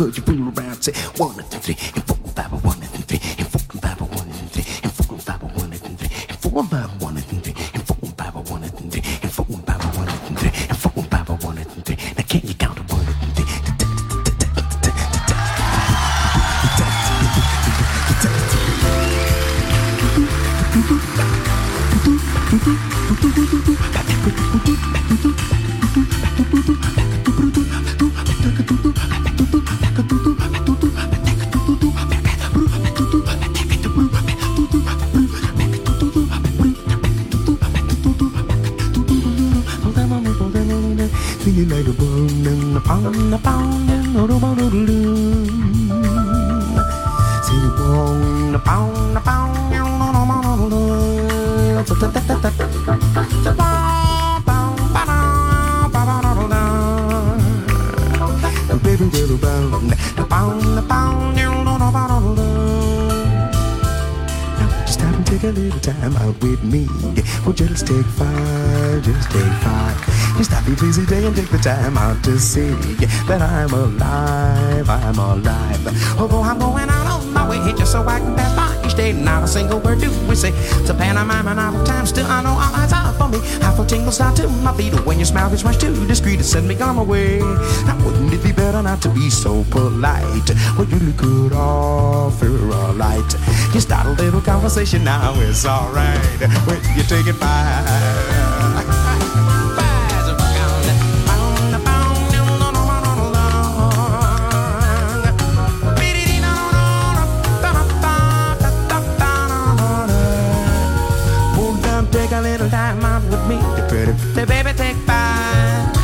Could you fool around? Say one, take a little time out with me. Well, just take five, just take five. Just stop your busy day and take the time out to see that I'm alive, I'm alive. Although I'm going out my way just so I can pass by each day, not a single word do we say. To pantomime and out of time, still I know all eyes are for me. I feel tingles down to my feet when your smile gets much too discreet to send me on my way. Now wouldn't it be better not to be so polite? Well, you look offer a light. You start a little conversation now, it's alright. When you take it by. Me. The baby, take five.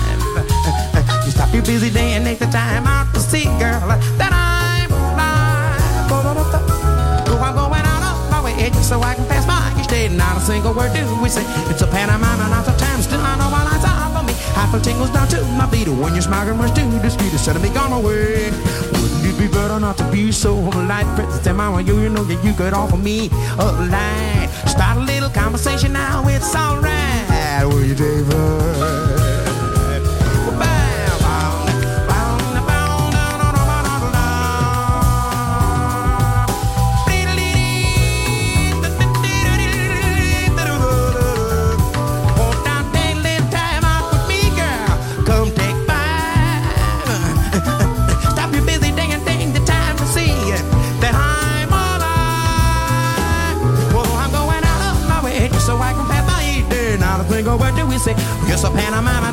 You stop your busy day and take the time out to see, girl, that I'm alive. Oh, I'm going out of my way just so I can pass by each day. Not a single word do we say. It's a pantomime not a time. Still, I know my lines are for me. I feel tingles down to my feet when you're smiling much too discreet to send me on my way. Wouldn't it be better not to be so polite? Princess and mama, you, you know that you could offer me a light. Start a little conversation now, it's alright. Will you, David? Say.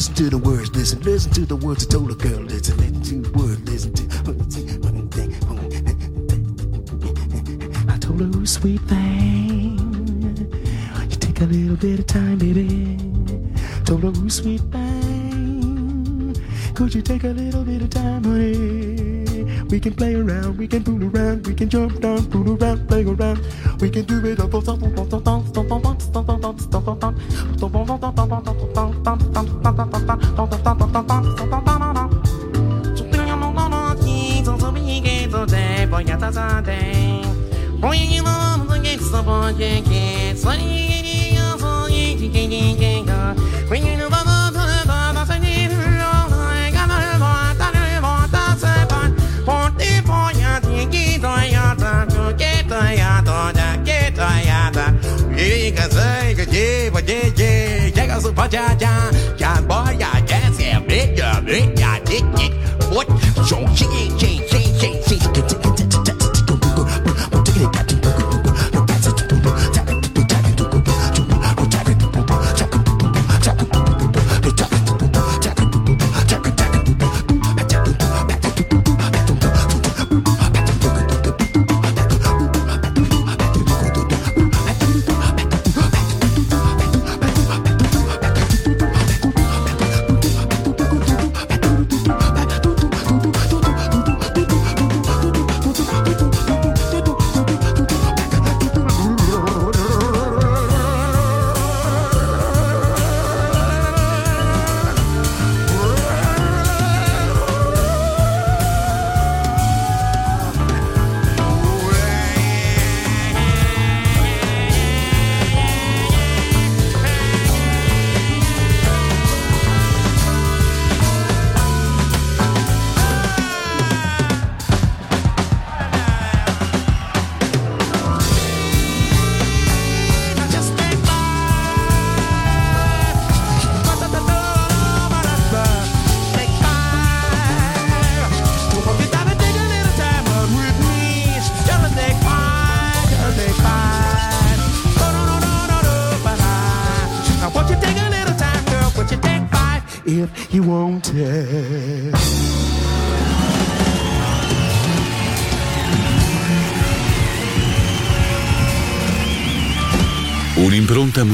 Listen to the words, listen, listen to the words I told a girl. Listen, listen to the words, listen to. I told her, sweet thing, you take a little bit of time, baby. Told her, sweet thing, could you take a little bit of time, honey? We can play around, we can fool around, we can jump down, fool around, play around. We can do it up. Un'impronta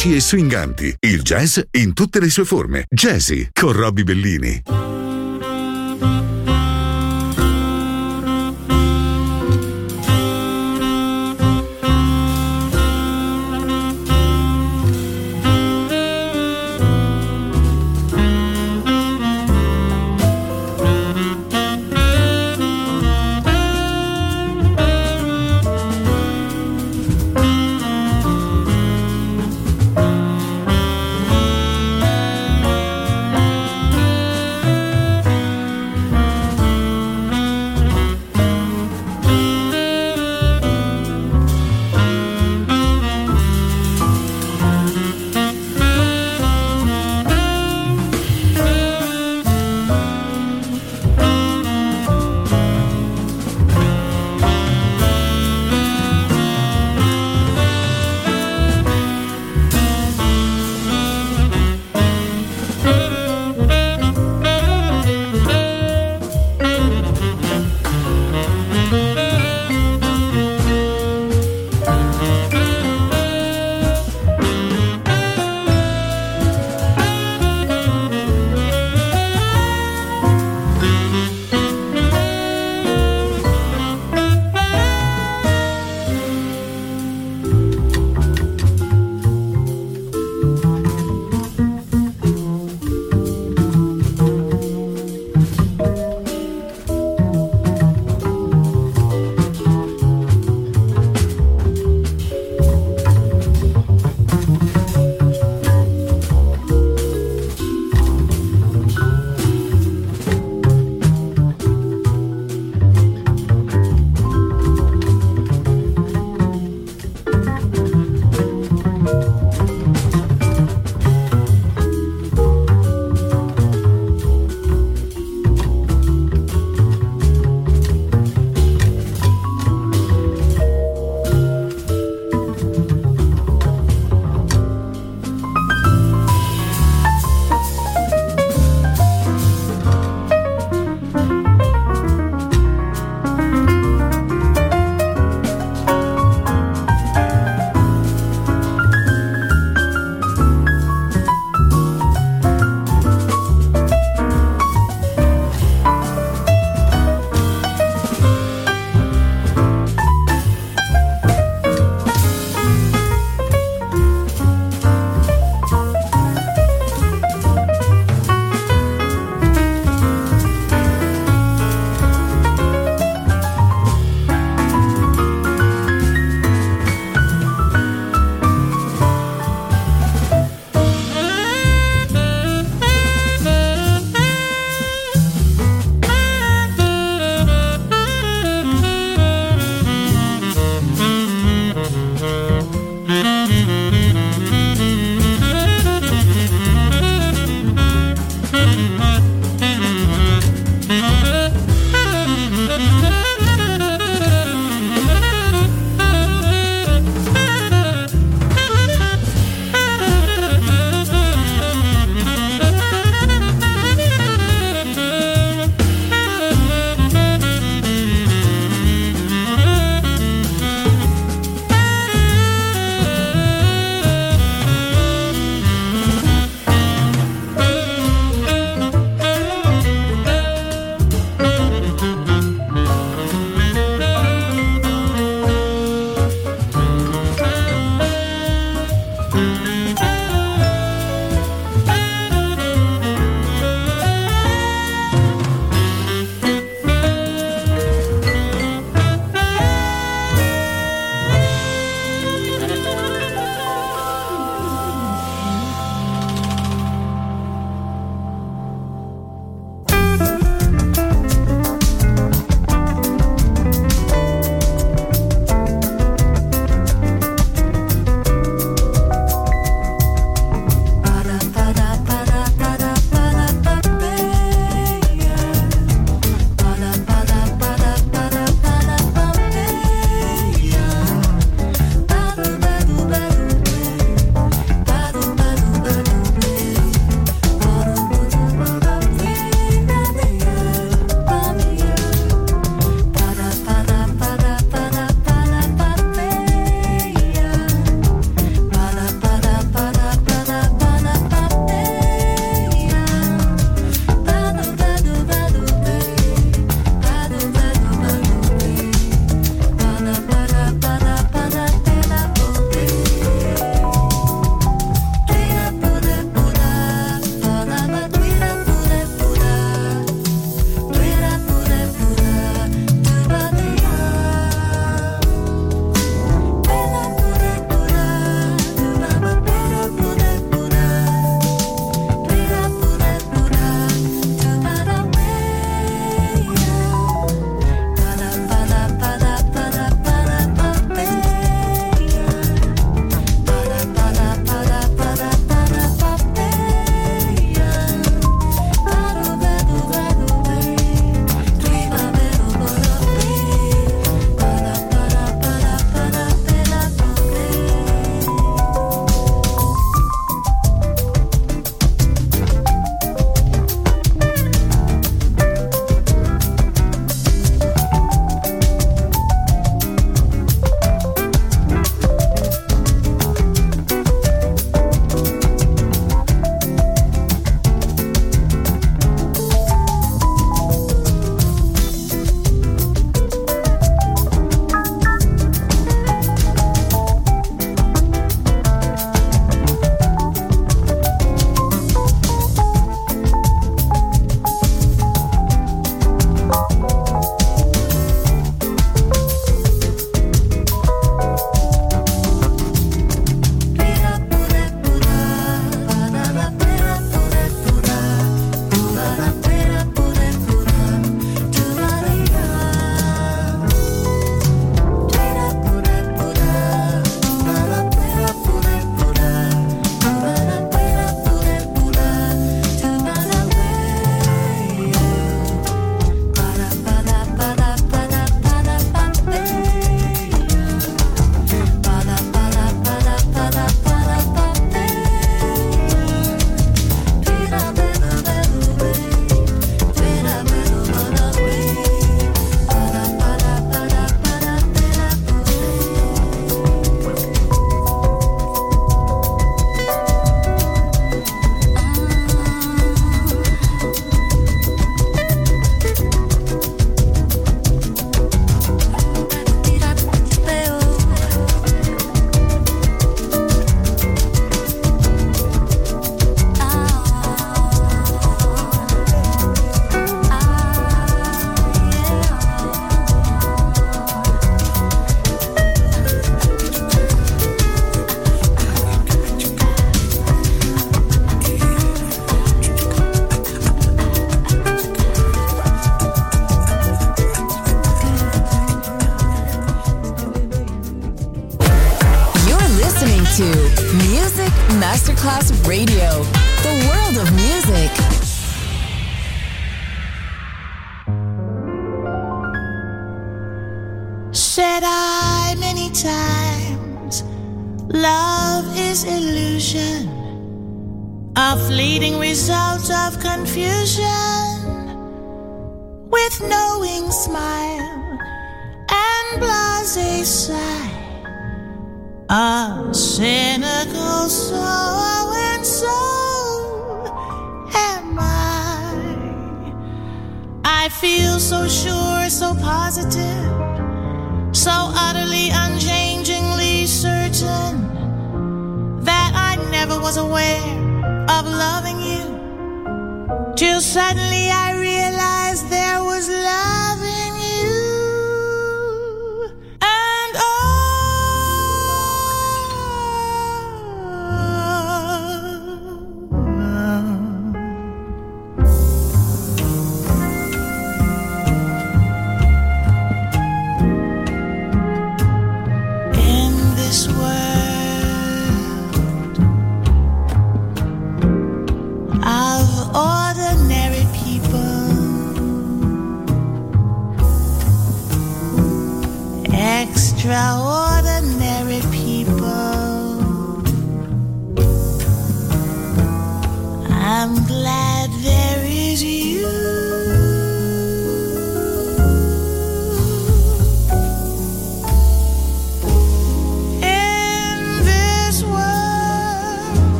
Vivaci e swinganti. Il jazz in tutte le sue forme. Jazzy con Robbie Bellini.